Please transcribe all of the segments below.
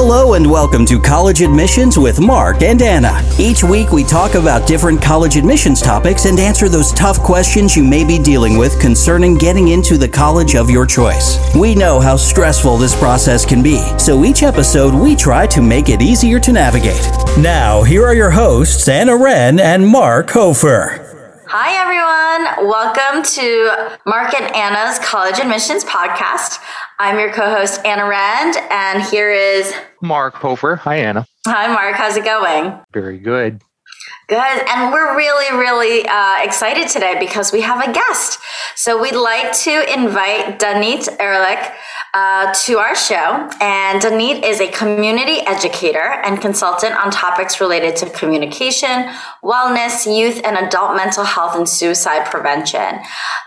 Hello and welcome to College Admissions with Mark and Anna. Each week we talk about different college admissions topics and answer those tough questions you may be dealing with concerning getting into the college of your choice. We know how stressful this process can be, so each episode we try to make it easier to navigate. Now, here are your hosts, Anna Wren and Mark Hofer. Hi, everyone. Welcome to Mark and Anna's College Admissions Podcast. I'm your co host, Anna Rand, and here is Mark Hofer. Hi, Anna. Hi, Mark. How's it going? Very good. Good. And we're really, really uh, excited today because we have a guest. So we'd like to invite Danit Ehrlich uh, to our show. And Danit is a community educator and consultant on topics related to communication, wellness, youth, and adult mental health and suicide prevention.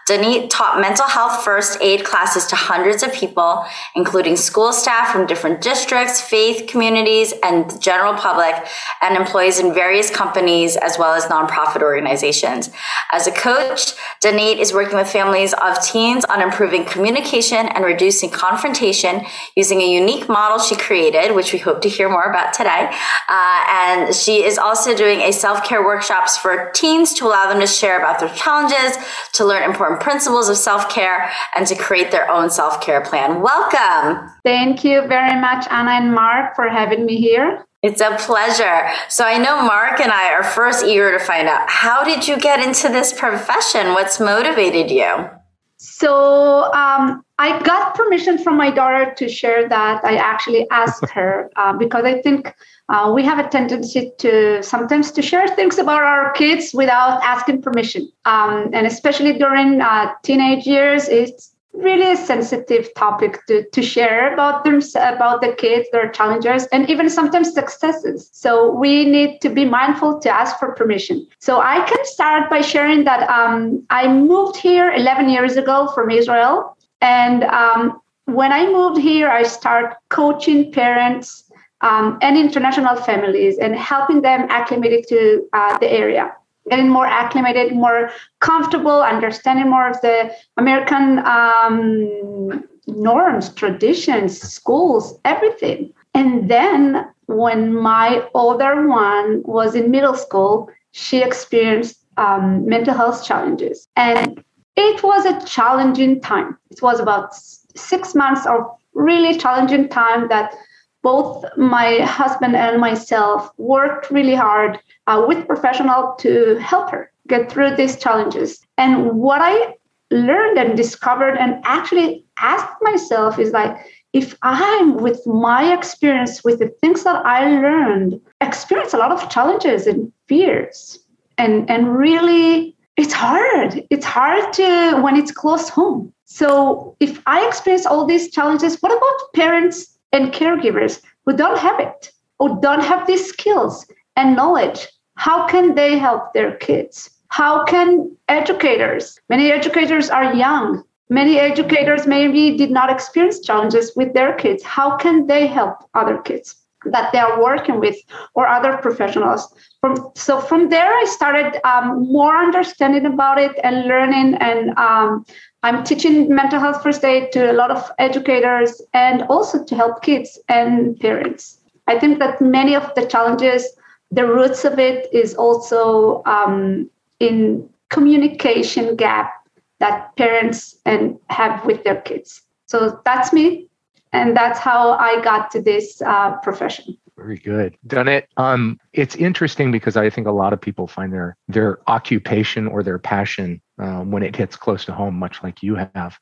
Danit taught mental health first aid classes to hundreds of people, including school staff from different districts, faith communities, and the general public, and employees in various companies as well as nonprofit organizations. As a coach, Danit is working with families of teens on improving communication and reducing confrontation using a unique model she created, which we hope to hear more about today. Uh, and she is also doing a self care workshops for teens to allow them to share about their challenges, to learn important principles of self care, and to create their own self care plan. Welcome. Thank you very much, Anna and Mark, for having me here. It's a pleasure. So I know Mark and I are first eager to find out how did you get into this profession? What's motivated you? So um, I got permission from my daughter to share that. I actually asked her uh, because I think uh, we have a tendency to sometimes to share things about our kids without asking permission, um, and especially during uh, teenage years, it's really a sensitive topic to, to share about them about the kids their challenges and even sometimes successes. So we need to be mindful to ask for permission. So i can start by sharing that um, i moved here 11 years ago from israel and um, when i moved here i started coaching parents um, and international families and helping them acclimate to uh, the area getting more acclimated, more comfortable, understanding more of the American um, norms, traditions, schools, everything. And then when my older one was in middle school, she experienced um, mental health challenges. And it was a challenging time. It was about six months of really challenging time that both my husband and myself worked really hard uh, with professional to help her get through these challenges. And what I learned and discovered and actually asked myself is like, if I'm with my experience, with the things that I learned, experience a lot of challenges and fears. And, and really, it's hard. It's hard to when it's close home. So if I experience all these challenges, what about parents and caregivers who don't have it or don't have these skills and knowledge? How can they help their kids? How can educators? Many educators are young. Many educators maybe did not experience challenges with their kids. How can they help other kids that they are working with or other professionals from, so from there i started um, more understanding about it and learning and um, i'm teaching mental health first aid to a lot of educators and also to help kids and parents i think that many of the challenges the roots of it is also um, in communication gap that parents and have with their kids so that's me and that's how I got to this uh, profession. Very good. Danit. Um, it's interesting because I think a lot of people find their their occupation or their passion um, when it hits close to home, much like you have.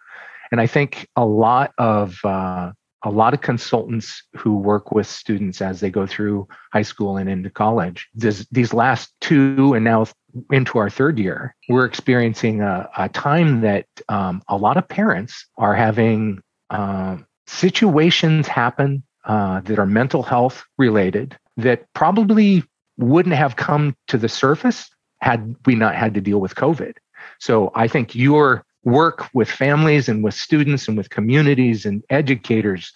And I think a lot of uh, a lot of consultants who work with students as they go through high school and into college, this, these last two and now into our third year, we're experiencing a, a time that um, a lot of parents are having um, situations happen uh, that are mental health related that probably wouldn't have come to the surface had we not had to deal with COVID. So I think your work with families and with students and with communities and educators,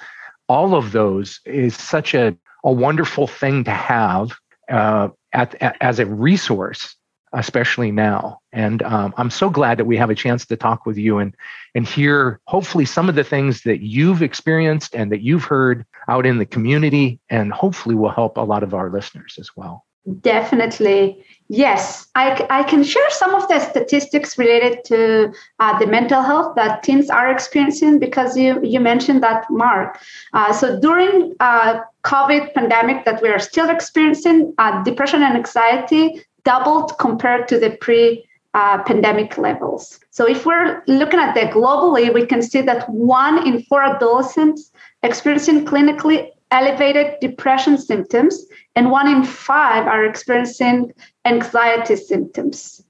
all of those is such a, a wonderful thing to have uh, at, at, as a resource especially now. And um, I'm so glad that we have a chance to talk with you and and hear hopefully some of the things that you've experienced and that you've heard out in the community, and hopefully will help a lot of our listeners as well. Definitely. Yes, I, I can share some of the statistics related to uh, the mental health that teens are experiencing because you, you mentioned that, Mark. Uh, so during uh, COVID pandemic that we are still experiencing, uh, depression and anxiety doubled compared to the pre uh, pandemic levels. So if we're looking at that globally, we can see that one in four adolescents experiencing clinically elevated depression symptoms, and one in five are experiencing anxiety symptoms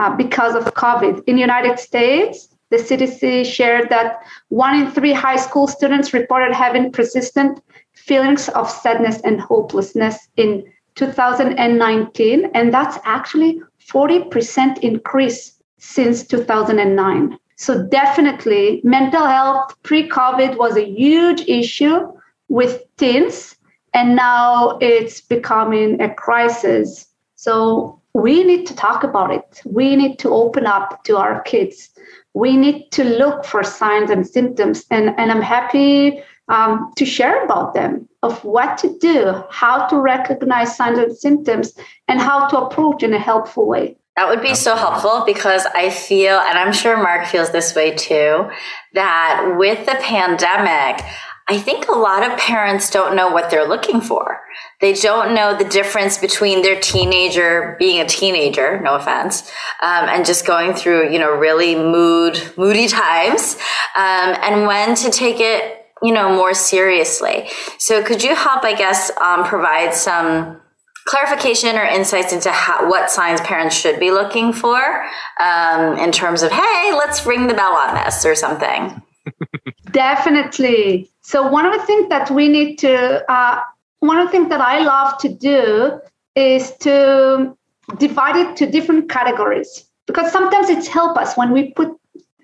uh, because of COVID. In the United States, the CDC shared that one in three high school students reported having persistent feelings of sadness and hopelessness in 2019, and that's actually 40% increase since 2009. So definitely mental health pre-COVID was a huge issue with teens, and now it's becoming a crisis. So we need to talk about it. We need to open up to our kids. We need to look for signs and symptoms. And, and I'm happy um, to share about them of what to do, how to recognize signs and symptoms, and how to approach in a helpful way. That would be so helpful because I feel, and I'm sure Mark feels this way too, that with the pandemic, I think a lot of parents don't know what they're looking for. They don't know the difference between their teenager being a teenager, no offense, um, and just going through, you know, really mood, moody times, um, and when to take it, you know, more seriously. So could you help, I guess, um, provide some clarification or insights into how, what signs parents should be looking for um, in terms of, hey, let's ring the bell on this or something? Definitely. So one of the things that we need to, uh, one of the things that I love to do is to divide it to different categories because sometimes it's help us when we put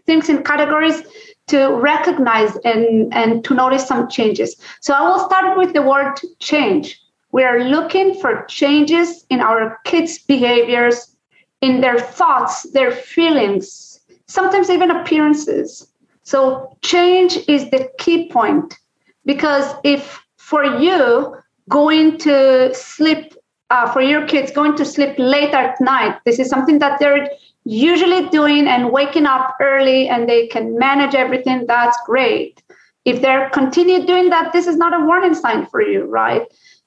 things in categories to recognize and, and to notice some changes. So I will start with the word change. We are looking for changes in our kids' behaviors, in their thoughts, their feelings, sometimes even appearances. So change is the key point because if for you going to sleep uh, for your kids going to sleep late at night this is something that they're usually doing and waking up early and they can manage everything that's great. If they're continue doing that this is not a warning sign for you right?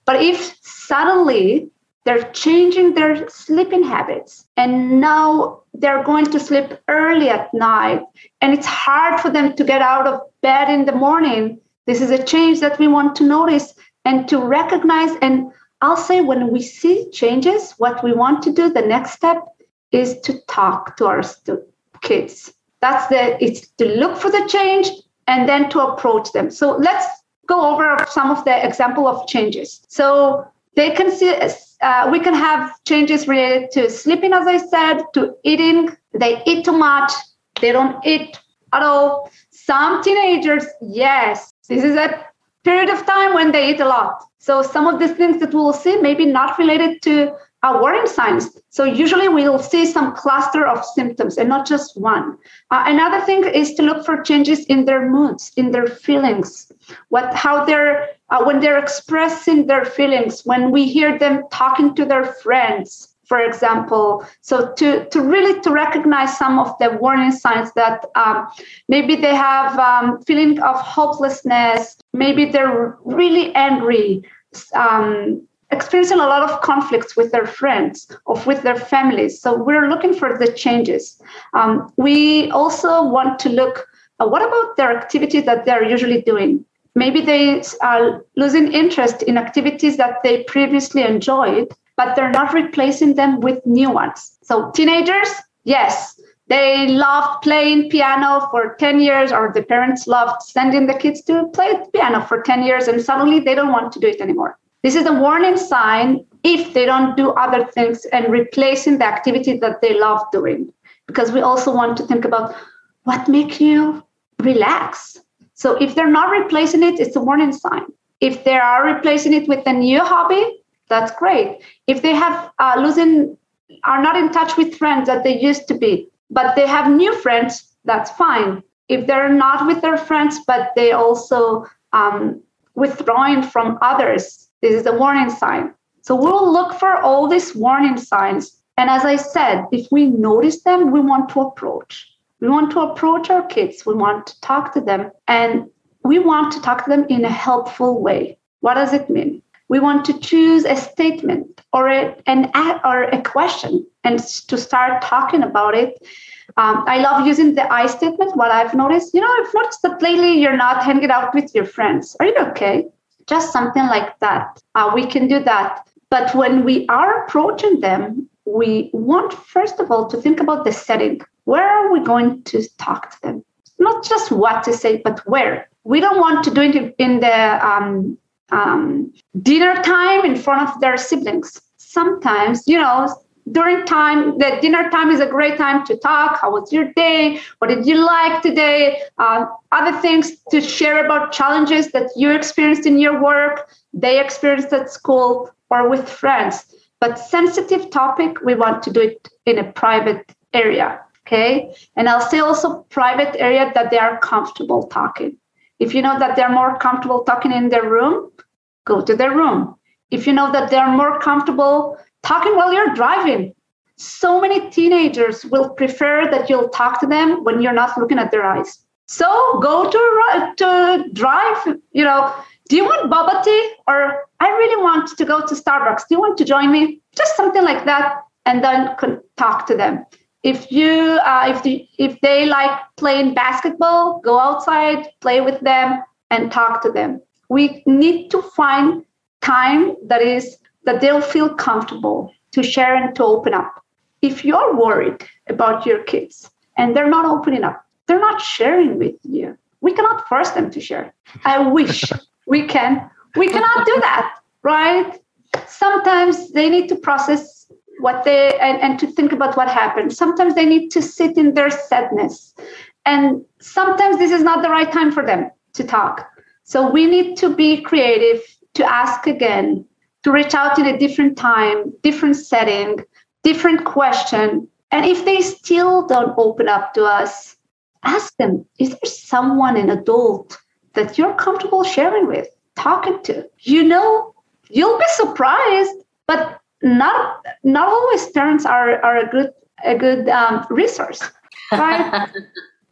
But if suddenly they're changing their sleeping habits and now they're going to sleep early at night and it's hard for them to get out of bed in the morning this is a change that we want to notice and to recognize. And i'll say when we see changes what we want to do the next step is to talk to our stu- kids that's the it's to look for the change and then to approach them so let's go over some of the example of changes so they can see uh, we can have changes related to sleeping, as I said, to eating. They eat too much. They don't eat at all. Some teenagers, yes, this is a period of time when they eat a lot. So some of these things that we'll see maybe not related to our warning signs. So usually we'll see some cluster of symptoms and not just one. Uh, another thing is to look for changes in their moods, in their feelings, what how they're uh, when they're expressing their feelings, when we hear them talking to their friends, for example. So to, to really to recognize some of the warning signs that um, maybe they have um, feeling of hopelessness, maybe they're really angry, um, experiencing a lot of conflicts with their friends or with their families. So we're looking for the changes. Um, we also want to look. Uh, what about their activities that they're usually doing? maybe they are losing interest in activities that they previously enjoyed, but they're not replacing them with new ones. So, teenagers, yes, they loved playing piano for 10 years, or the parents loved sending the kids to play piano for 10 years, and suddenly they don't want to do it anymore. This is a warning sign if they don't do other things and replacing the activity that they love doing. Because we also want to think about what makes you relax so if they're not replacing it, it's a warning sign. If they are replacing it with a new hobby, that's great. If they have uh, losing are not in touch with friends that they used to be, but they have new friends, that's fine. If they're not with their friends, but they also um, withdrawing from others, this is a warning sign. So we'll look for all these warning signs. And as I said, if we notice them, we want to approach. We want to approach our kids. We want to talk to them. And we want to talk to them in a helpful way. What does it mean? We want to choose a statement or a, an or a question and to start talking about it. Um, I love using the I statement. What I've noticed, you know, I've noticed that lately you're not hanging out with your friends. Are you okay? Just something like that. Uh, we can do that. But when we are approaching them, we want, first of all, to think about the setting. Where are we going to talk to them? Not just what to say, but where. We don't want to do it in the um, um, dinner time in front of their siblings. Sometimes, you know, during time, the dinner time is a great time to talk. How was your day? What did you like today? Uh, other things to share about challenges that you experienced in your work, they experienced at school, or with friends. But sensitive topic, we want to do it in a private area. Okay. And I'll say also private area that they are comfortable talking. If you know that they're more comfortable talking in their room, go to their room. If you know that they're more comfortable talking while you're driving, so many teenagers will prefer that you'll talk to them when you're not looking at their eyes. So go to to drive. You know, do you want bubble tea or I really want to go to Starbucks? Do you want to join me? Just something like that, and then talk to them if you uh, if the, if they like playing basketball go outside play with them and talk to them we need to find time that is that they'll feel comfortable to share and to open up. If you're worried about your kids and they're not opening up they're not sharing with you. We cannot force them to share. I wish we can. We cannot do that right? Sometimes they need to process what they and, and to think about what happened. Sometimes they need to sit in their sadness. And sometimes this is not the right time for them to talk. So we need to be creative to ask again to reach out in a different time different setting different question and if they still don't open up to us ask them is there someone an adult that you're comfortable sharing with talking to you know you'll be surprised but not not always parents are are a good a good um, resource, right?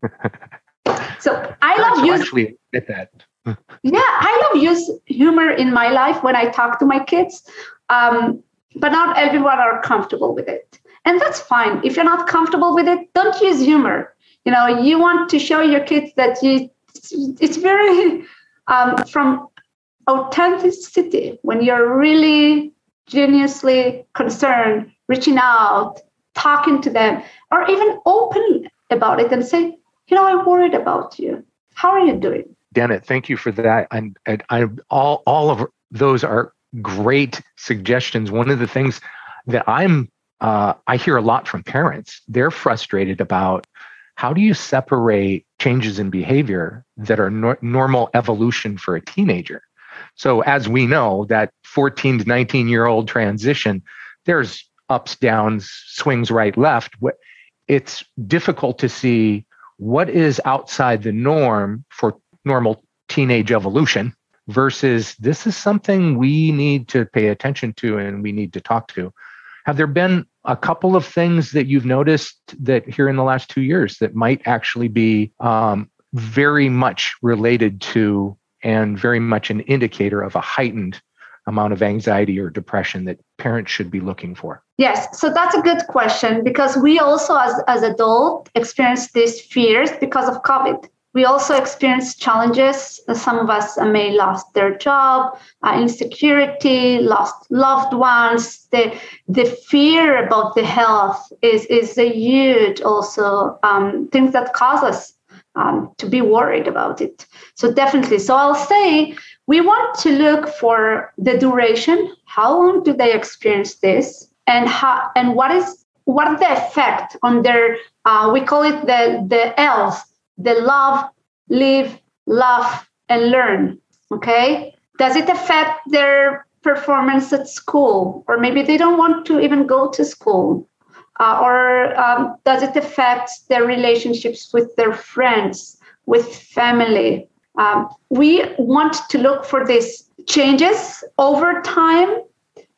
so I love use actually get that. Yeah, I love use humor in my life when I talk to my kids, um, but not everyone are comfortable with it, and that's fine. If you're not comfortable with it, don't use humor. You know, you want to show your kids that you it's very um, from authenticity when you're really genuinely concerned, reaching out, talking to them, or even open about it and say, you know, I'm worried about you. How are you doing? Dana, thank you for that. And, I all all of those are great suggestions. One of the things that I'm uh, I hear a lot from parents. They're frustrated about how do you separate changes in behavior that are no- normal evolution for a teenager so as we know, that 14 to 19 year old transition, there's ups, downs, swings right, left. It's difficult to see what is outside the norm for normal teenage evolution versus this is something we need to pay attention to and we need to talk to. Have there been a couple of things that you've noticed that here in the last two years that might actually be um, very much related to and very much an indicator of a heightened amount of anxiety or depression that parents should be looking for? Yes, so that's a good question because we also, as, as adults, experience these fears because of COVID. We also experience challenges. Some of us may lost their job, uh, insecurity, lost loved ones. The the fear about the health is is a huge also um, things that cause us um, to be worried about it. So definitely. So I'll say we want to look for the duration. How long do they experience this, and how and what is what the effect on their? Uh, we call it the the L's: the love, live, laugh, and learn. Okay. Does it affect their performance at school, or maybe they don't want to even go to school? Uh, or um, does it affect their relationships with their friends, with family? Um, we want to look for these changes over time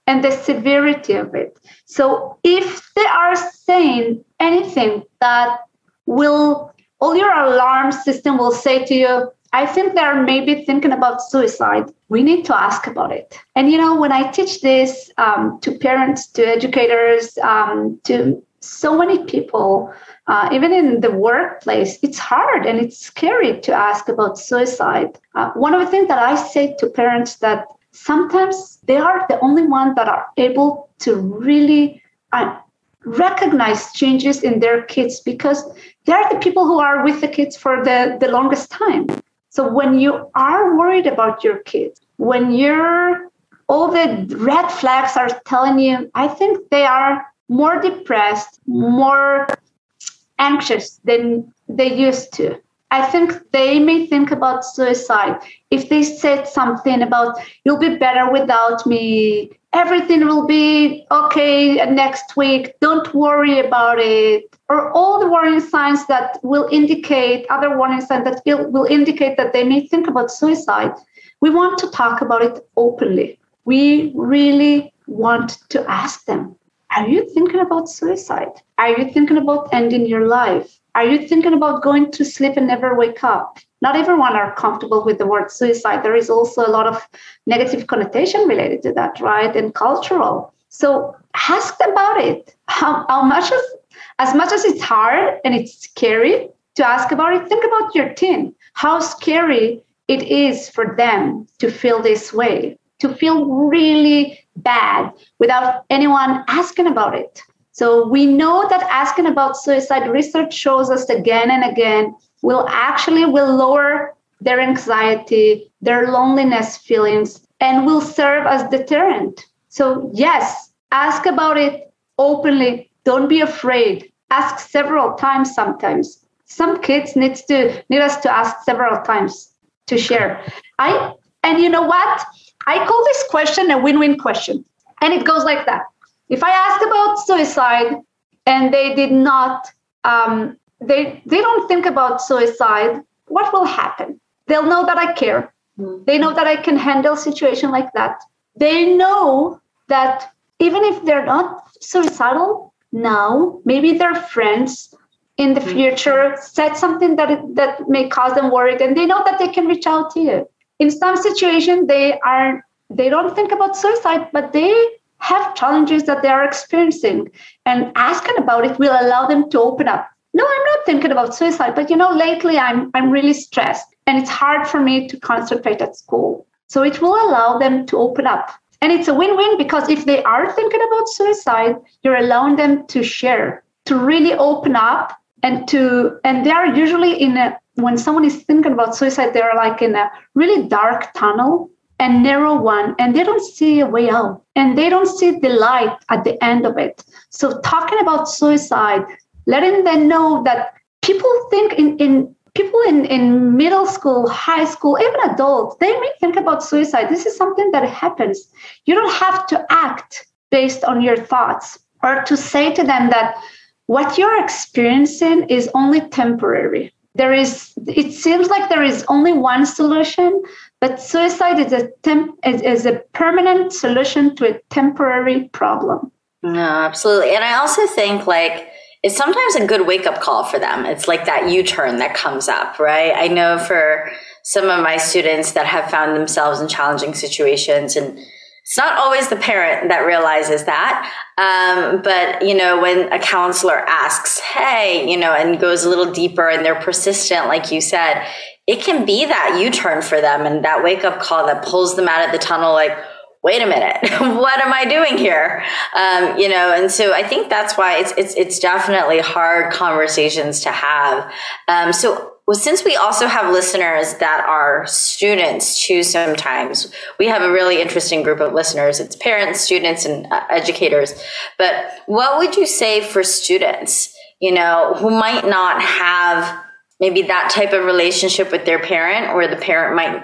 and the severity of it. So if they are saying anything that will, all your alarm system will say to you, I think they're maybe thinking about suicide. We need to ask about it. And you know, when I teach this um, to parents, to educators, um, to so many people, uh, even in the workplace, it's hard and it's scary to ask about suicide. Uh, one of the things that I say to parents that sometimes they are the only ones that are able to really uh, recognize changes in their kids because they're the people who are with the kids for the, the longest time. So when you are worried about your kids, when you're all the red flags are telling you, I think they are more depressed, more anxious than they used to. I think they may think about suicide. If they said something about, you'll be better without me, everything will be okay next week, don't worry about it, or all the warning signs that will indicate, other warning signs that will indicate that they may think about suicide, we want to talk about it openly. We really want to ask them, are you thinking about suicide? Are you thinking about ending your life? Are you thinking about going to sleep and never wake up? Not everyone are comfortable with the word suicide. There is also a lot of negative connotation related to that, right? And cultural. So ask about it. How, how much as as much as it's hard and it's scary to ask about it, think about your teen. How scary it is for them to feel this way, to feel really bad without anyone asking about it. So we know that asking about suicide research shows us again and again will actually will lower their anxiety, their loneliness feelings, and will serve as deterrent. So yes, ask about it openly. Don't be afraid. Ask several times sometimes. Some kids needs to need us to ask several times to share. I and you know what? I call this question a win-win question. And it goes like that. If I ask about suicide and they did not, um, they, they don't think about suicide, what will happen? They'll know that I care. Mm-hmm. They know that I can handle situation like that. They know that even if they're not suicidal now, maybe their friends in the hmm. future said something that that may cause them worried, and they know that they can reach out to you. In some situation, they are they don't think about suicide, but they have challenges that they are experiencing and asking about it will allow them to open up. No i'm not thinking about suicide but you know lately i'm i'm really stressed and it's hard for me to concentrate at school. So it will allow them to open up. And it's a win-win because if they are thinking about suicide you're allowing them to share to really open up and to and they are usually in a when someone is thinking about suicide they're like in a really dark tunnel and narrow one and they don't see a way out and they don't see the light at the end of it. So talking about suicide letting them know that people think in, in people in, in middle school high school even adults they may think about suicide. This is something that happens. You don't have to act based on your thoughts or to say to them that what you're experiencing is only temporary. There is it seems like there is only one solution but suicide is a temp, is, is a permanent solution to a temporary problem. No, absolutely. And I also think like it's sometimes a good wake up call for them. It's like that U turn that comes up, right? I know for some of my students that have found themselves in challenging situations and it's not always the parent that realizes that. Um, but, you know, when a counselor asks, hey, you know, and goes a little deeper and they're persistent, like you said, it can be that U turn for them and that wake up call that pulls them out of the tunnel like, wait a minute, what am I doing here? Um, you know, and so I think that's why it's it's it's definitely hard conversations to have. Um, so well, since we also have listeners that are students too, sometimes we have a really interesting group of listeners. It's parents, students, and uh, educators. But what would you say for students, you know, who might not have maybe that type of relationship with their parent, or the parent might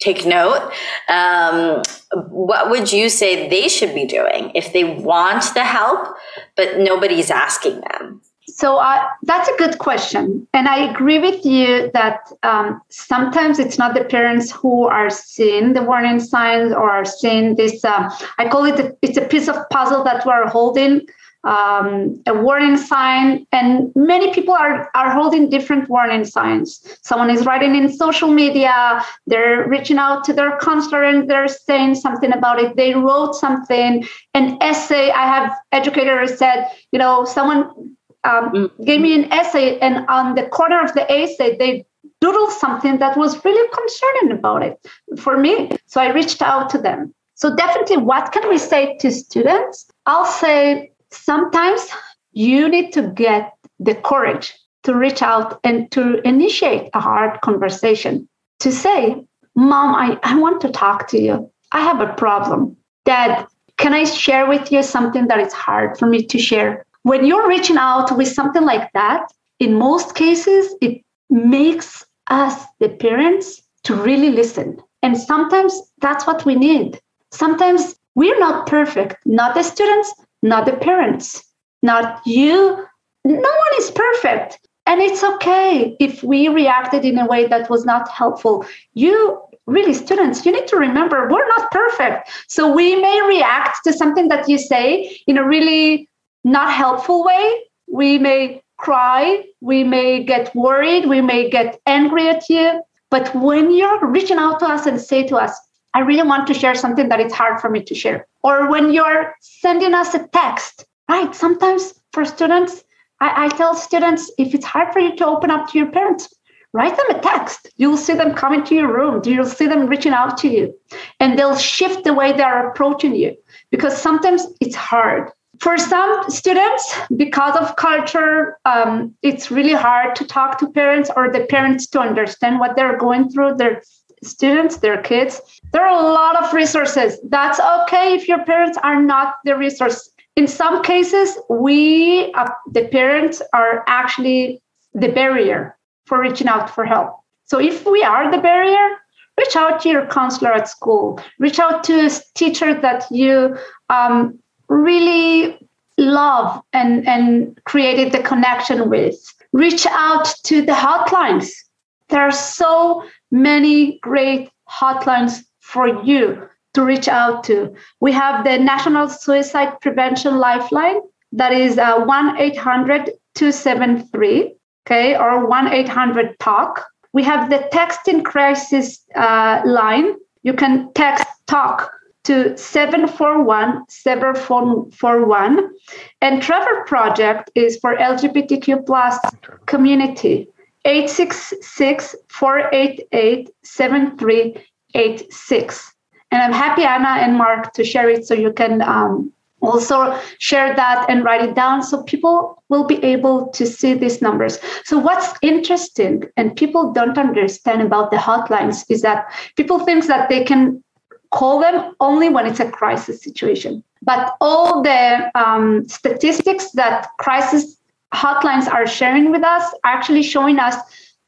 take note. Um, what would you say they should be doing if they want the help, but nobody's asking them? So uh, that's a good question. And I agree with you that um, sometimes it's not the parents who are seeing the warning signs or are seeing this. Uh, I call it, a, it's a piece of puzzle that we're holding um, a warning sign and many people are, are holding different warning signs someone is writing in social media they're reaching out to their counselor and they're saying something about it they wrote something an essay i have educators said you know someone um, mm-hmm. gave me an essay and on the corner of the essay they doodled something that was really concerning about it for me so i reached out to them so definitely what can we say to students i'll say sometimes you need to get the courage to reach out and to initiate a hard conversation to say, Mom, I, I want to talk to you. I have a problem. Dad, can I share with you something that is hard for me to share? When you're reaching out with something like that, in most cases, it makes us, the parents, to really listen. And sometimes that's what we need. Sometimes we're not perfect, not the students, not the parents, not you. No one is perfect. And it's okay if we reacted in a way that was not helpful. You, really, students, you need to remember we're not perfect. So we may react to something that you say in a really not helpful way. We may cry, we may get worried, we may get angry at you. But when you're reaching out to us and say to us, I really want to share something that it's hard for me to share. Or when you're sending us a text, right? Sometimes for students, I, I tell students if it's hard for you to open up to your parents, write them a text. You'll see them coming to your room. You'll see them reaching out to you, and they'll shift the way they're approaching you because sometimes it's hard. For some students, because of culture, um, it's really hard to talk to parents or the parents to understand what they're going through. Their students, their kids. There are a lot of resources. That's okay if your parents are not the resource. In some cases, we, uh, the parents, are actually the barrier for reaching out for help. So if we are the barrier, reach out to your counselor at school, reach out to a teacher that you um, really love and, and created the connection with. Reach out to the hotlines. There are so many great hotlines for you to reach out to. We have the National Suicide Prevention Lifeline, that is uh, 1 800 273, okay, or 1 800 TALK. We have the Texting Crisis uh, line. You can text TALK to 741 741 and trevor project is for lgbtq plus community 866 488 7386. And I'm happy, Anna and Mark, to share it so you can um, also share that and write it down so people will be able to see these numbers. So, what's interesting and people don't understand about the hotlines is that people think that they can call them only when it's a crisis situation. But all the um, statistics that crisis hotlines are sharing with us are actually showing us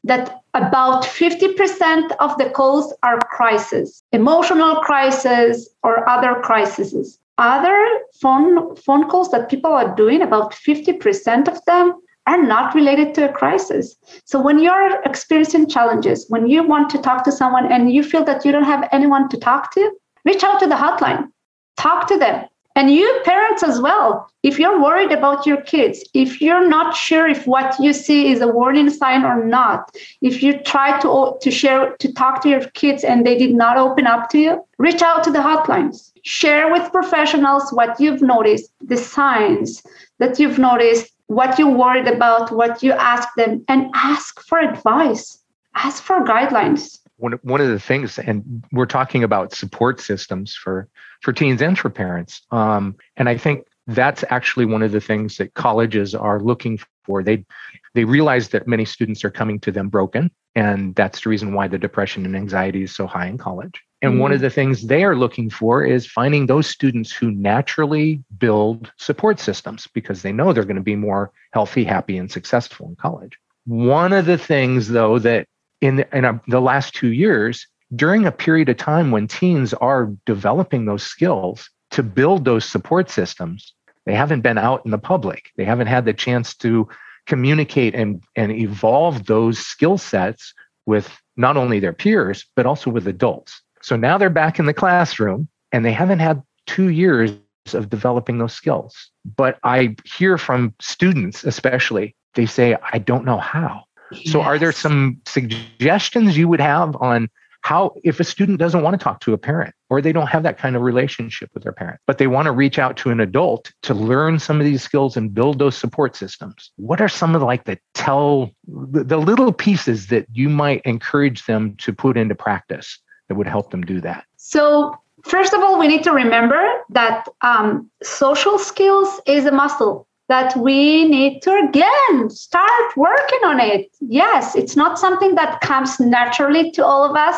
that about 50% of the calls are crises, emotional crises or other crises. Other phone phone calls that people are doing, about 50% of them are not related to a crisis. So when you're experiencing challenges, when you want to talk to someone and you feel that you don't have anyone to talk to, reach out to the hotline. Talk to them. And you parents as well, if you're worried about your kids, if you're not sure if what you see is a warning sign or not, if you try to, to share, to talk to your kids and they did not open up to you, reach out to the hotlines. Share with professionals what you've noticed, the signs that you've noticed, what you're worried about, what you ask them, and ask for advice, ask for guidelines one, one of the things, and we're talking about support systems for, for teens and for parents. Um, and I think that's actually one of the things that colleges are looking for. They, they realize that many students are coming to them broken. And that's the reason why the depression and anxiety is so high in college. And mm one of the things they are looking for is finding those students who naturally build support systems because they know they're going to be more healthy, happy, and successful in college. One of the things, though, that in, in a, the last two years, during a period of time when teens are developing those skills to build those support systems, they haven't been out in the public. They haven't had the chance to communicate and, and evolve those skill sets with not only their peers, but also with adults. So now they're back in the classroom and they haven't had two years of developing those skills. But I hear from students, especially, they say, I don't know how. Yes. So, are there some suggestions you would have on how, if a student doesn't want to talk to a parent or they don't have that kind of relationship with their parent, but they want to reach out to an adult to learn some of these skills and build those support systems? What are some of the, like the tell, the, the little pieces that you might encourage them to put into practice that would help them do that? So, first of all, we need to remember that um, social skills is a muscle that we need to again start working on it. Yes, it's not something that comes naturally to all of us.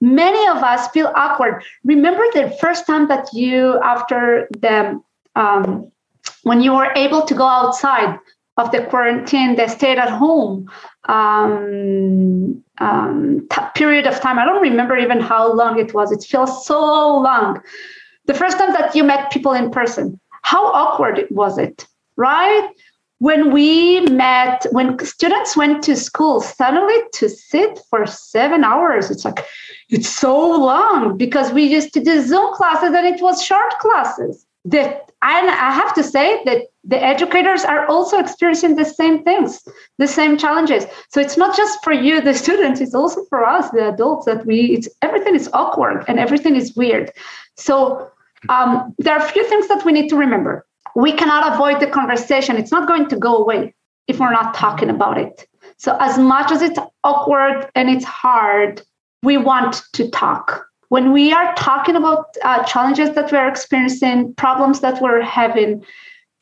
Many of us feel awkward. Remember the first time that you, after the um, when you were able to go outside of the quarantine, the stayed at home um, um, t- period of time. I don't remember even how long it was. It feels so long. The first time that you met people in person, how awkward was it? right? When we met, when students went to school, suddenly to sit for seven hours, it's like, it's so long because we used to do Zoom classes and it was short classes. That and I have to say that the educators are also experiencing the same things, the same challenges. So it's not just for you, the students, it's also for us, the adults, that we it's everything is awkward and everything is weird. So um, there are a few things that we need to remember we cannot avoid the conversation. It's not going to go away if we're not talking about it. So, as much as it's awkward and it's hard, we want to talk. When we are talking about uh, challenges that we're experiencing, problems that we're having,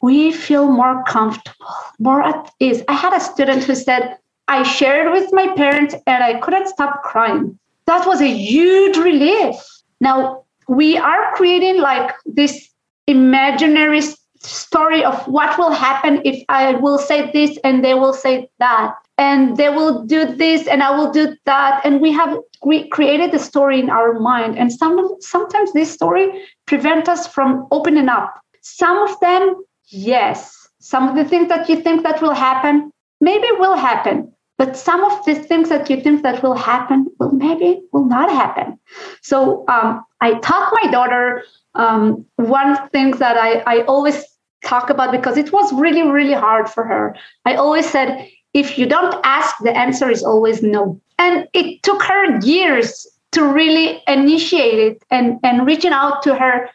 we feel more comfortable, more at ease. I had a student who said, I shared with my parents and I couldn't stop crying. That was a huge relief. Now, we are creating like this imaginary story of what will happen if I will say this and they will say that. And they will do this and I will do that. And we have we created a story in our mind. And some sometimes this story prevent us from opening up. Some of them, yes. Some of the things that you think that will happen, maybe will happen. But some of the things that you think that will happen, will maybe will not happen. So um, I taught my daughter um, one thing that I, I always talk about because it was really, really hard for her. I always said, if you don't ask, the answer is always no. And it took her years to really initiate it and, and reaching out to her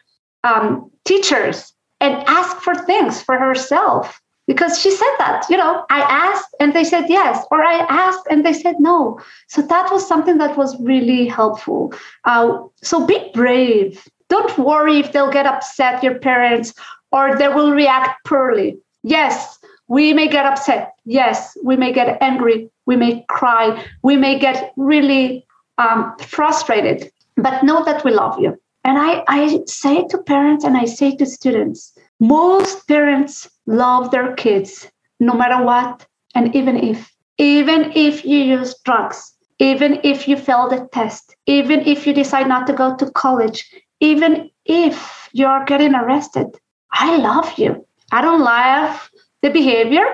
um, teachers and ask for things for herself because she said that you know i asked and they said yes or i asked and they said no so that was something that was really helpful uh, so be brave don't worry if they'll get upset your parents or they will react poorly. Yes, we may get upset. Yes, we may get angry. We may cry. We may get really um, frustrated. But know that we love you. And I, I say to parents and I say to students most parents love their kids no matter what. And even if, even if you use drugs, even if you fail the test, even if you decide not to go to college, even if you're getting arrested, I love you. I don't love the behavior,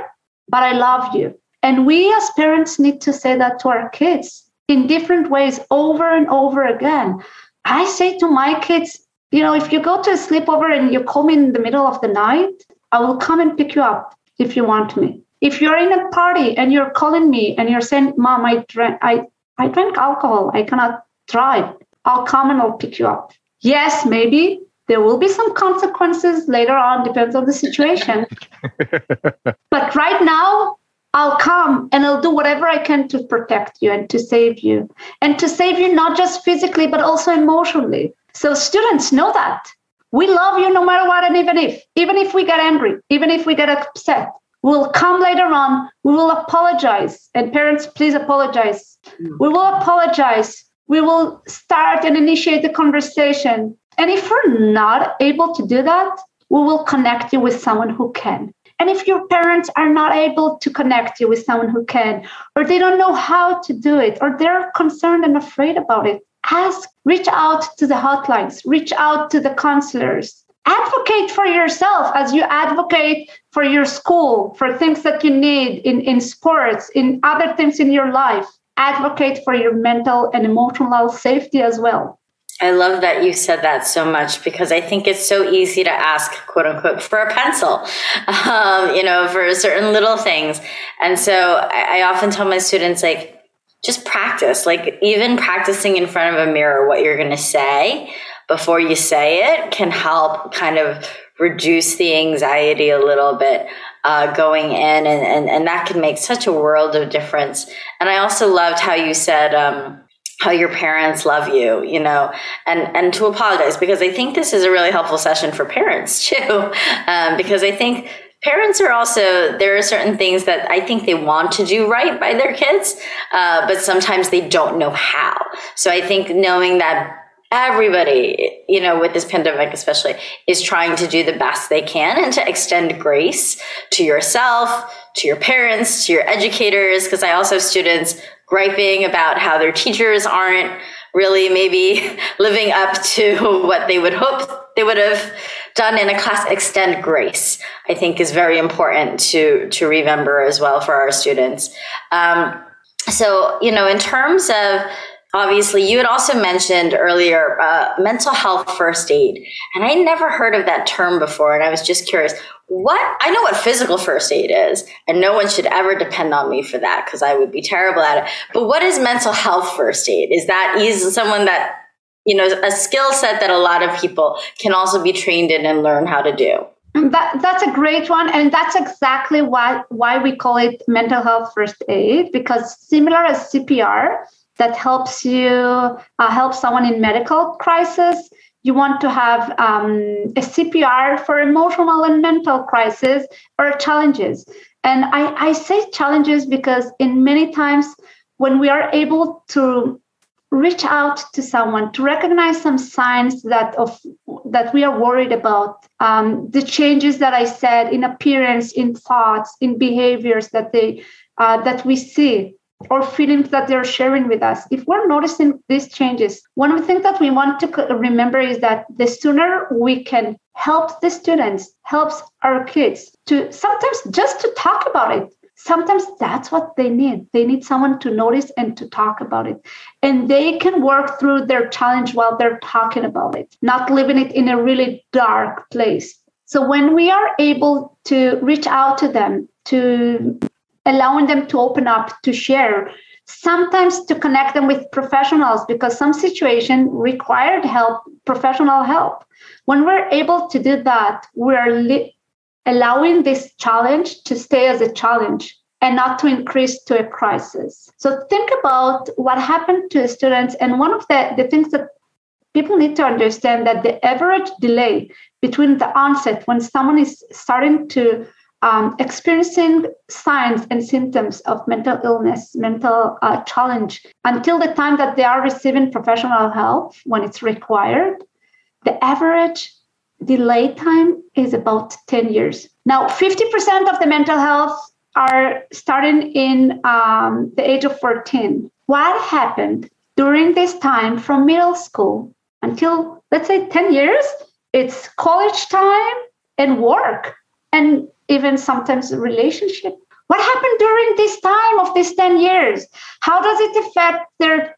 but I love you. And we as parents need to say that to our kids in different ways over and over again. I say to my kids, you know, if you go to a sleepover and you call me in the middle of the night, I will come and pick you up if you want me. If you're in a party and you're calling me and you're saying, Mom, I drank I, I drank alcohol, I cannot drive, I'll come and I'll pick you up. Yes, maybe there will be some consequences later on, depends on the situation. but right now, I'll come and I'll do whatever I can to protect you and to save you. And to save you not just physically, but also emotionally. So students know that. We love you no matter what and even if. Even if we get angry, even if we get upset, we'll come later on. We will apologize. And parents, please apologize. Mm. We will apologize. We will start and initiate the conversation. And if we're not able to do that, we will connect you with someone who can. And if your parents are not able to connect you with someone who can, or they don't know how to do it, or they're concerned and afraid about it, ask, reach out to the hotlines, reach out to the counselors. Advocate for yourself as you advocate for your school, for things that you need in, in sports, in other things in your life. Advocate for your mental and emotional safety as well. I love that you said that so much because I think it's so easy to ask, quote unquote, for a pencil, um, you know, for certain little things. And so I, I often tell my students, like, just practice, like, even practicing in front of a mirror what you're going to say before you say it can help kind of reduce the anxiety a little bit uh, going in. And, and, and that can make such a world of difference. And I also loved how you said, um, how your parents love you, you know, and and to apologize because I think this is a really helpful session for parents too, um, because I think parents are also there are certain things that I think they want to do right by their kids, uh, but sometimes they don't know how. So I think knowing that everybody, you know, with this pandemic especially, is trying to do the best they can and to extend grace to yourself, to your parents, to your educators, because I also have students griping about how their teachers aren't really maybe living up to what they would hope they would have done in a class. Extend grace i think is very important to to remember as well for our students. Um, so you know in terms of obviously you had also mentioned earlier uh, mental health first aid and i never heard of that term before and i was just curious what I know what physical first aid is, and no one should ever depend on me for that because I would be terrible at it. But what is mental health first aid? Is that is someone that you know a skill set that a lot of people can also be trained in and learn how to do? That, that's a great one, and that's exactly why why we call it mental health first aid because similar as CPR that helps you uh, help someone in medical crisis you want to have um, a CPR for emotional and mental crisis or challenges. And I, I say challenges because in many times when we are able to reach out to someone to recognize some signs that of that we are worried about um, the changes that i said in appearance in thoughts in behaviors that they uh, that we see or feelings that they're sharing with us. If we're noticing these changes, one of the things that we want to remember is that the sooner we can help the students, helps our kids to sometimes just to talk about it. Sometimes that's what they need. They need someone to notice and to talk about it. And they can work through their challenge while they're talking about it, not leaving it in a really dark place. So when we are able to reach out to them, to allowing them to open up, to share, sometimes to connect them with professionals because some situation required help, professional help. When we're able to do that, we're li- allowing this challenge to stay as a challenge and not to increase to a crisis. So think about what happened to students. And one of the, the things that people need to understand that the average delay between the onset when someone is starting to um, experiencing signs and symptoms of mental illness, mental uh, challenge, until the time that they are receiving professional help when it's required, the average delay time is about 10 years. Now, 50% of the mental health are starting in um, the age of 14. What happened during this time from middle school until, let's say, 10 years? It's college time and work. And even sometimes relationship. What happened during this time of these 10 years? How does it affect their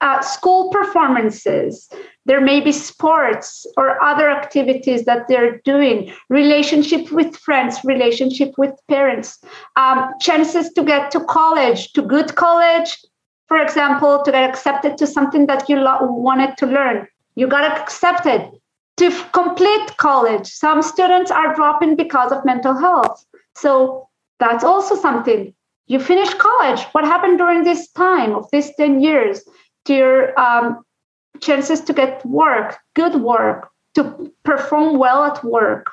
uh, school performances? There may be sports or other activities that they're doing, relationship with friends, relationship with parents, um, chances to get to college, to good college, for example, to get accepted to something that you lo- wanted to learn. You got accepted to complete college. Some students are dropping because of mental health. So that's also something. You finish college. What happened during this time of these 10 years to your um, chances to get work, good work, to perform well at work,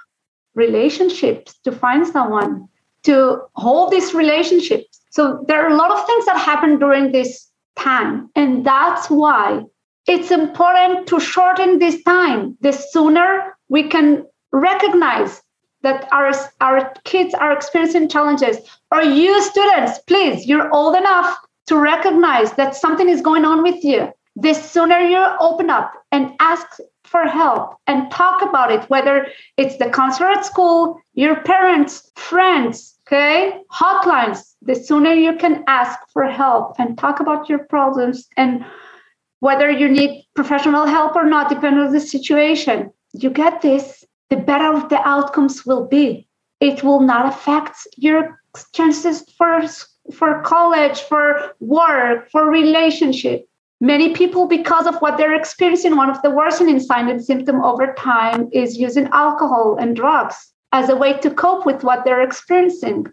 relationships, to find someone, to hold these relationships. So there are a lot of things that happen during this time. And that's why it's important to shorten this time. The sooner we can recognize that our, our kids are experiencing challenges, or you students, please, you're old enough to recognize that something is going on with you. the sooner you open up and ask for help and talk about it, whether it's the counselor at school, your parents, friends, okay, hotlines, the sooner you can ask for help and talk about your problems and whether you need professional help or not, depending on the situation, you get this, the better the outcomes will be. It will not affect your chances for, for college, for work, for relationship Many people, because of what they're experiencing, one of the worsening signs and symptom over time is using alcohol and drugs as a way to cope with what they're experiencing.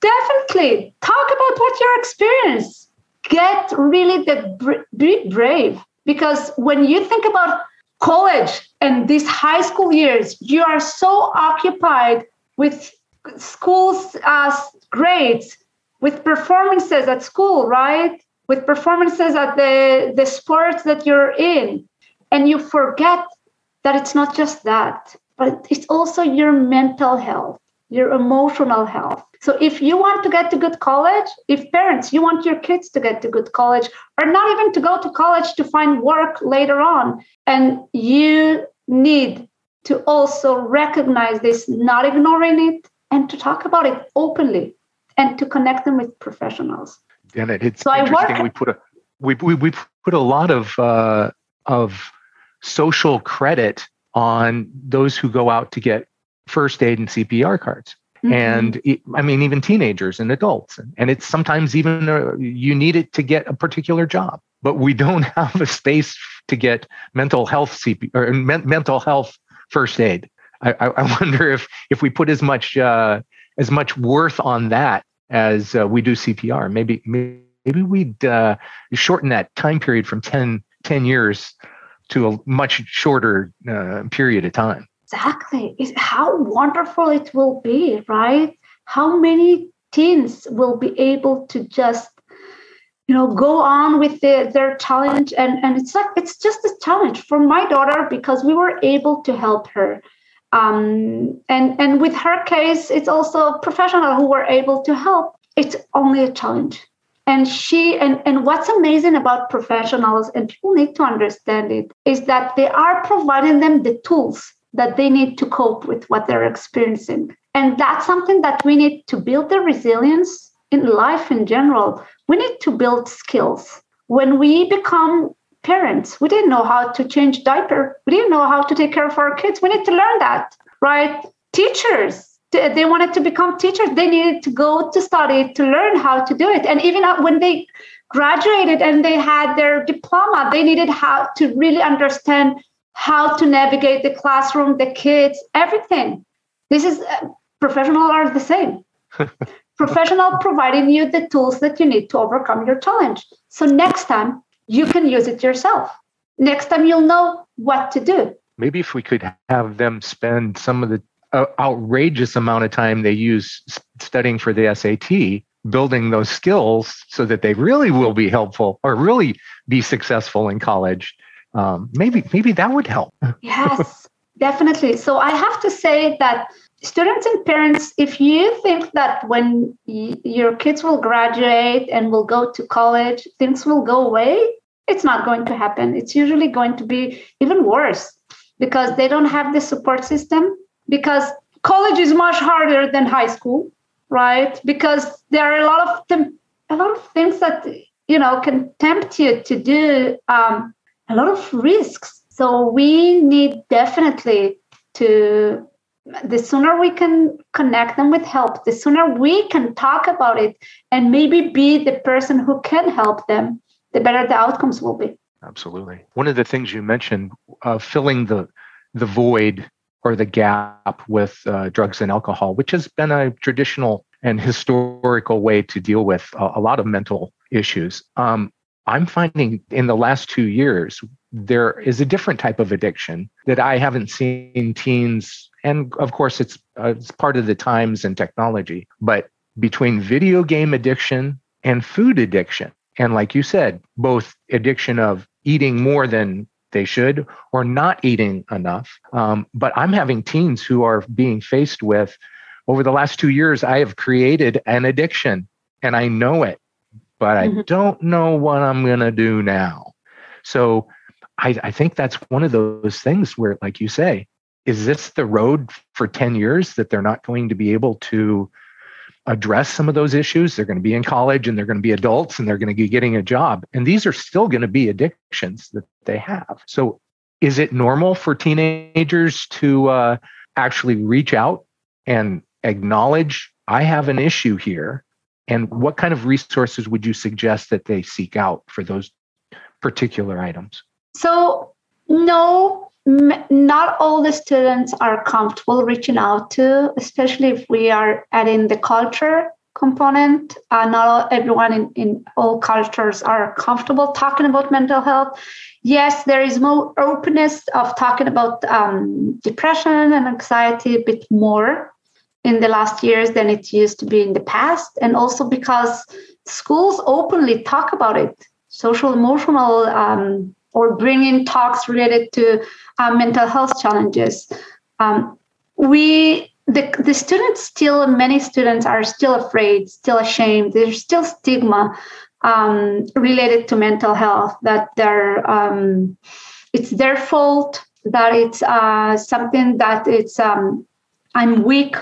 Definitely talk about what you're experiencing. Get really the be brave because when you think about college and these high school years, you are so occupied with school's uh, grades, with performances at school, right? with performances at the, the sports that you're in. And you forget that it's not just that, but it's also your mental health, your emotional health. So if you want to get to good college, if parents, you want your kids to get to good college, or not even to go to college to find work later on, and you need to also recognize this, not ignoring it, and to talk about it openly and to connect them with professionals and it, it's so interesting. we put a we, we we put a lot of uh, of social credit on those who go out to get first aid and CPR cards. Mm-hmm. And I mean, even teenagers and adults. And it's sometimes even uh, you need it to get a particular job, but we don't have a space to get mental health CP or men, mental health first aid. I, I, wonder if if we put as much uh, as much worth on that as uh, we do CPR. Maybe maybe we'd uh, shorten that time period from 10, 10 years to a much shorter uh, period of time. Exactly. It's how wonderful it will be, right? How many teens will be able to just you know go on with the, their challenge and and it's like it's just a challenge for my daughter because we were able to help her um, and and with her case, it's also professional who were able to help. It's only a challenge. And she and, and what's amazing about professionals, and people need to understand it, is that they are providing them the tools that they need to cope with what they're experiencing. And that's something that we need to build the resilience in life in general. We need to build skills. When we become parents. We didn't know how to change diaper. We didn't know how to take care of our kids. We need to learn that, right? Teachers, they wanted to become teachers. They needed to go to study to learn how to do it. And even uh, when they graduated and they had their diploma, they needed how to really understand how to navigate the classroom, the kids, everything. This is uh, professional are the same. professional providing you the tools that you need to overcome your challenge. So next time you can use it yourself. Next time you'll know what to do. Maybe if we could have them spend some of the uh, outrageous amount of time they use studying for the SAT building those skills so that they really will be helpful or really be successful in college. Um, maybe maybe that would help. yes, definitely. So I have to say that students and parents, if you think that when y- your kids will graduate and will go to college, things will go away, it's not going to happen. It's usually going to be even worse because they don't have the support system. Because college is much harder than high school, right? Because there are a lot of a lot of things that you know can tempt you to do um, a lot of risks. So we need definitely to the sooner we can connect them with help, the sooner we can talk about it and maybe be the person who can help them, the better the outcomes will be. Absolutely. One of the things you mentioned, uh, filling the the void or the gap with uh, drugs and alcohol, which has been a traditional and historical way to deal with a, a lot of mental issues. Um, I'm finding in the last two years, there is a different type of addiction that I haven't seen teens and of course it's uh, it's part of the times and technology but between video game addiction and food addiction and like you said both addiction of eating more than they should or not eating enough um, but i'm having teens who are being faced with over the last two years i have created an addiction and i know it but i mm-hmm. don't know what i'm going to do now So I, I think that's one of those things where, like you say, is this the road for 10 years that they're not going to be able to address some of those issues? They're going to be in college and they're going to be adults and they're going to be getting a job. And these are still going to be addictions that they have. So is it normal for teenagers to uh, actually reach out and acknowledge, I have an issue here? And what kind of resources would you suggest that they seek out for those particular items? So, no, m- not all the students are comfortable reaching out to, especially if we are adding the culture component. Uh, not everyone in, in all cultures are comfortable talking about mental health. Yes, there is more openness of talking about um, depression and anxiety a bit more in the last years than it used to be in the past. And also because schools openly talk about it, social emotional um, or bring in talks related to uh, mental health challenges. Um, we the, the students still many students are still afraid still ashamed there's still stigma um, related to mental health that they're um, it's their fault that it's uh, something that it's um, i'm weak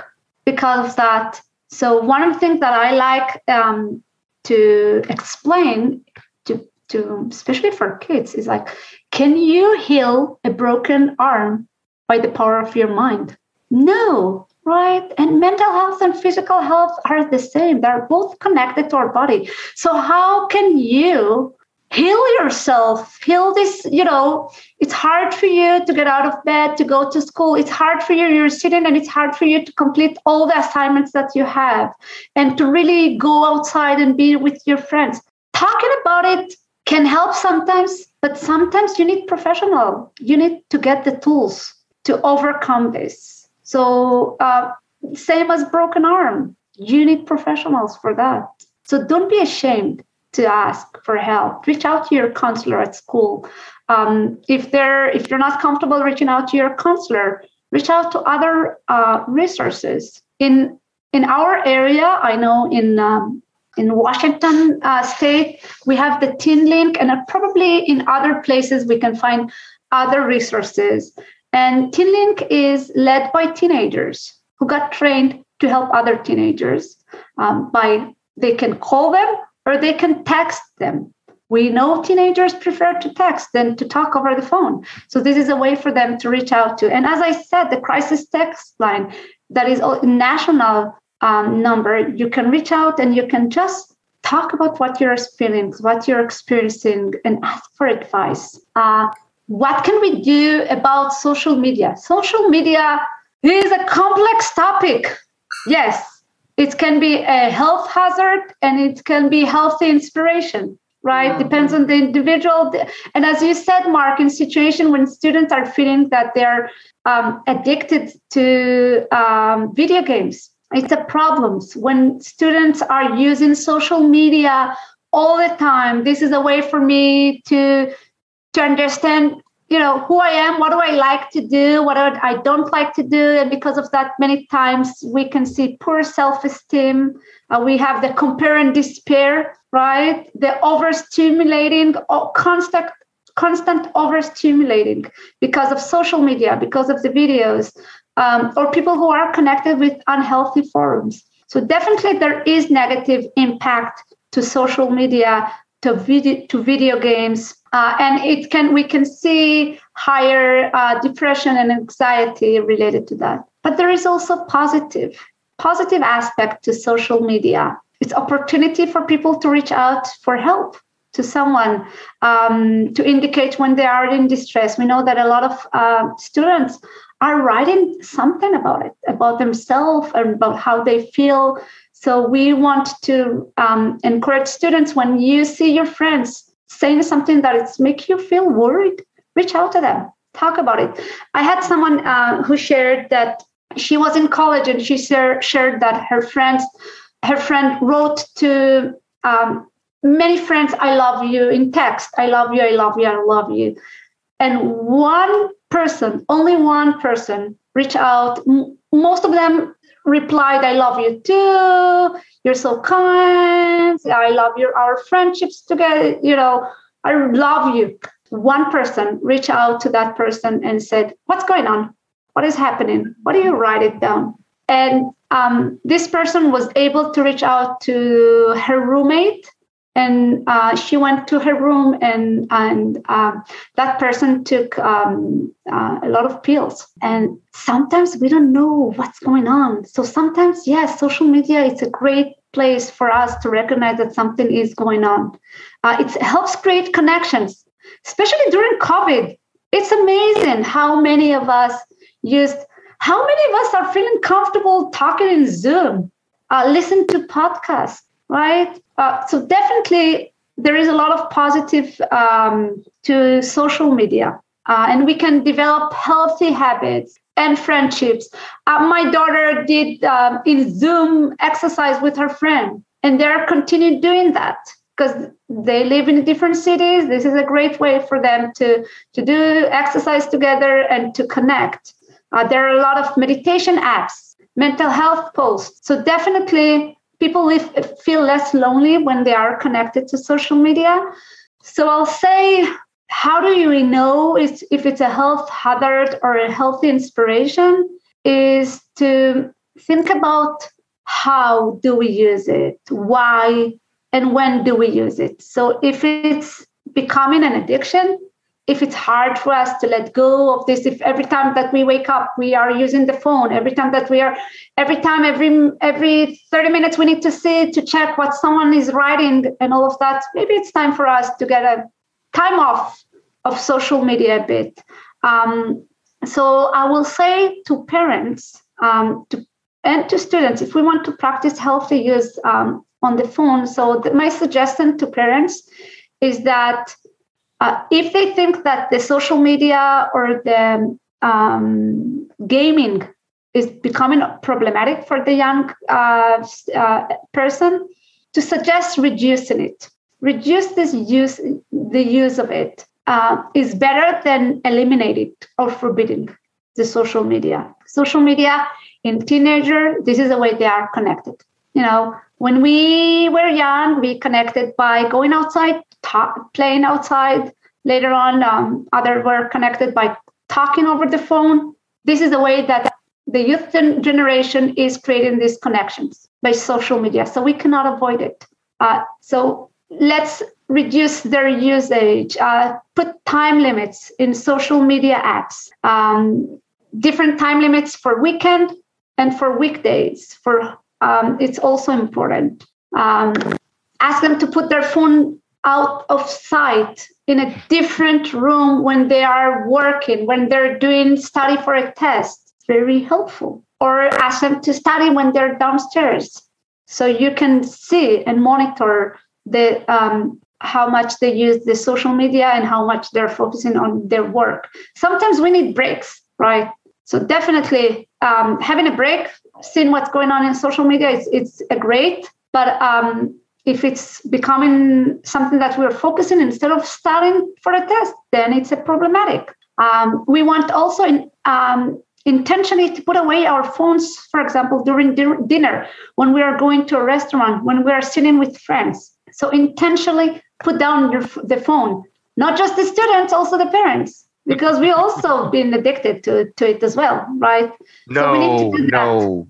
because of that. So one of the things that i like um, to explain to especially for kids is like can you heal a broken arm by the power of your mind? No right? And mental health and physical health are the same. They're both connected to our body. So how can you heal yourself heal this you know it's hard for you to get out of bed to go to school it's hard for you you're sitting and it's hard for you to complete all the assignments that you have and to really go outside and be with your friends talking about it can help sometimes, but sometimes you need professional. You need to get the tools to overcome this. So, uh, same as broken arm, you need professionals for that. So don't be ashamed to ask for help. Reach out to your counselor at school. Um, if they're if you're not comfortable reaching out to your counselor, reach out to other uh, resources. In in our area, I know in um, in Washington uh, state, we have the Teen Link, and uh, probably in other places we can find other resources. And Teen Link is led by teenagers who got trained to help other teenagers um, by they can call them or they can text them. We know teenagers prefer to text than to talk over the phone. So this is a way for them to reach out to. And as I said, the crisis text line that is a national um, number, you can reach out and you can just talk about what you're feeling, what you're experiencing, and ask for advice. Uh, what can we do about social media? Social media is a complex topic. Yes, it can be a health hazard and it can be healthy inspiration right mm-hmm. depends on the individual and as you said mark in situation when students are feeling that they're um, addicted to um, video games it's a problem when students are using social media all the time. This is a way for me to to understand, you know, who I am, what do I like to do, what I don't like to do, and because of that, many times we can see poor self-esteem. Uh, we have the compare and despair, right? The overstimulating, constant constant overstimulating because of social media, because of the videos, um, or people who are connected with unhealthy forums. So definitely there is negative impact to social media, to video, to video games, uh, and it can we can see higher uh, depression and anxiety related to that. But there is also positive positive aspect to social media. It's opportunity for people to reach out for help to someone um, to indicate when they are in distress. We know that a lot of uh, students are writing something about it, about themselves and about how they feel. So we want to um, encourage students when you see your friends saying something that it's make you feel worried, reach out to them, talk about it. I had someone uh, who shared that she was in college and she share, shared that her friends, her friend wrote to um, many friends, "I love you" in text. "I love you," "I love you," "I love you," and one person, only one person, reached out. Most of them replied, I love you too. You're so kind. I love your our friendships together. You know, I love you. one person reached out to that person and said, What's going on? What is happening? What do you write it down? And um, this person was able to reach out to her roommate and uh, she went to her room and and uh, that person took um, uh, a lot of pills. And sometimes we don't know what's going on. So sometimes yes social media is a great place for us to recognize that something is going on. Uh, it helps create connections especially during covid. It's amazing how many of us used how many of us are feeling comfortable talking in zoom uh, listen to podcasts right? Uh, so definitely there is a lot of positive um, to social media, uh, and we can develop healthy habits and friendships. Uh, my daughter did um, in Zoom exercise with her friend, and they're continuing doing that because they live in different cities. This is a great way for them to to do exercise together and to connect. Uh, there are a lot of meditation apps, mental health posts. So definitely people live, feel less lonely when they are connected to social media. So I'll say, how do you know if it's a health hazard or a healthy inspiration? Is to think about how do we use it, why, and when do we use it. So if it's becoming an addiction, if it's hard for us to let go of this if every time that we wake up we are using the phone every time that we are every time every every 30 minutes we need to sit to check what someone is writing and all of that maybe it's time for us to get a time off of social media a bit. Um, so i will say to parents um, to, and to students if we want to practice healthy use um, on the phone so the, my suggestion to parents is that uh, if they think that the social media or the um, gaming is becoming problematic for the young uh, uh, person, to suggest reducing it. Reduce this use, the use of it uh, is better than eliminating or forbidding the social media. Social media in teenager, this is the way they are connected. You know, when we were young, we connected by going outside, playing outside. Later on, um, other were connected by talking over the phone. This is the way that the youth generation is creating these connections by social media. So we cannot avoid it. Uh, so let's reduce their usage, uh, put time limits in social media apps, um, different time limits for weekend and for weekdays. For um, it's also important. Um, ask them to put their phone out of sight in a different room when they are working, when they're doing study for a test. It's very helpful. Or ask them to study when they're downstairs. So you can see and monitor the um, how much they use the social media and how much they're focusing on their work. Sometimes we need breaks, right? So definitely um, having a break, seeing what's going on in social media, it's, it's a great, but um, if it's becoming something that we're focusing instead of studying for a test, then it's a problematic. Um, we want also in, um, intentionally to put away our phones, for example, during di- dinner, when we are going to a restaurant, when we are sitting with friends. So intentionally put down your, the phone, not just the students, also the parents, because we also been addicted to, to it as well, right? No, so no,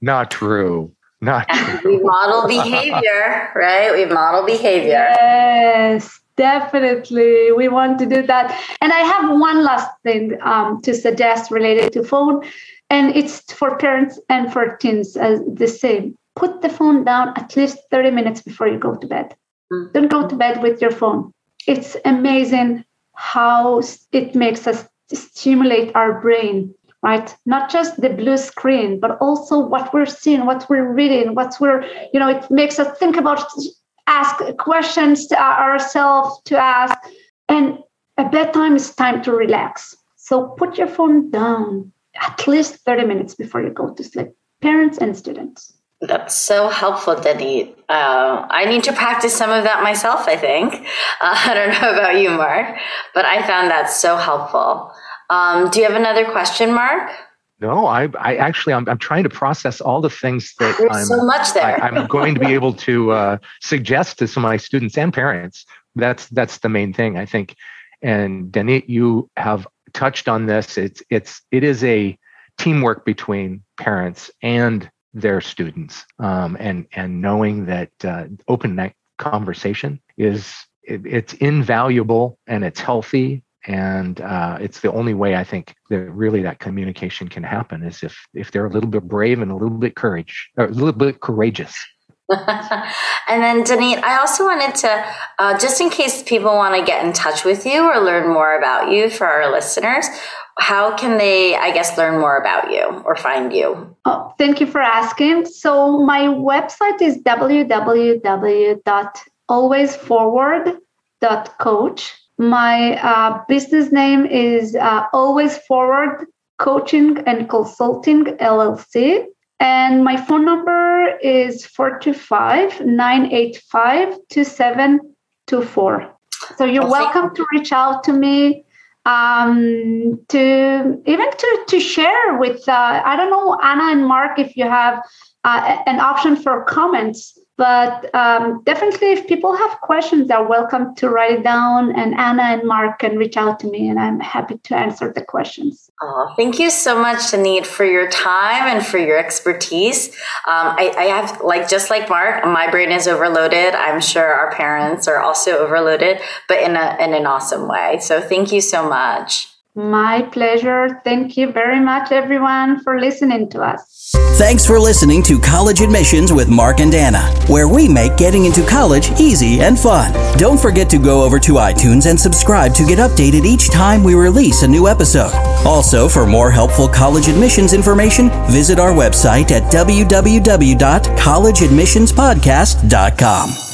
not true. Not we model behavior, right? We model behavior. Yes, definitely. We want to do that. And I have one last thing um, to suggest related to phone, and it's for parents and for teens as the same. Put the phone down at least 30 minutes before you go to bed. Mm-hmm. Don't go to bed with your phone. It's amazing how it makes us stimulate our brain right? Not just the blue screen but also what we're seeing what we're reading what we're you know it makes us think about ask questions to ourselves to ask. And a bedtime is time to relax. So put your phone down at least 30 minutes before you go to sleep parents and students that's so helpful, Danit. Uh, I need to practice some of that myself, I think. Uh, I don't know about you, Mark, but I found that so helpful. Um, do you have another question, Mark? No, I, I actually, I'm, I'm trying to process all the things that There's I'm, so much there. I, am going to be able to uh, suggest to some of my students and parents. That's that's the main thing, I think. and Danit, you have touched on this. It's it's it is a teamwork between parents and their students, um, and and knowing that uh, open neck conversation is it, it's invaluable and it's healthy and uh, it's the only way I think that really that communication can happen is if if they're a little bit brave and a little bit courage or a little bit courageous. And then Danit, I also wanted to, uh, just in case people want to get in touch with you or learn more about you for our listeners, how can they, I guess, learn more about you or find you? Oh, thank you for asking. So my website is www.alwaysforward.coach. My uh, business name is uh, Always Forward Coaching and Consulting LLC. And my phone number is 425 985 2724. So you're welcome to reach out to me um, to even to, to share with, uh, I don't know, Anna and Mark, if you have uh, an option for comments but um, definitely, if people have questions, they're welcome to write it down, and Anna and Mark can reach out to me, and I'm happy to answer the questions. Oh, thank you so much, Danit, for your time and for your expertise. Um, I, I have, like, just like Mark, my brain is overloaded. I'm sure our parents are also overloaded, but in, a, in an awesome way. So, thank you so much. My pleasure. Thank you very much, everyone, for listening to us. Thanks for listening to College Admissions with Mark and Anna, where we make getting into college easy and fun. Don't forget to go over to iTunes and subscribe to get updated each time we release a new episode. Also, for more helpful college admissions information, visit our website at www.collegeadmissionspodcast.com.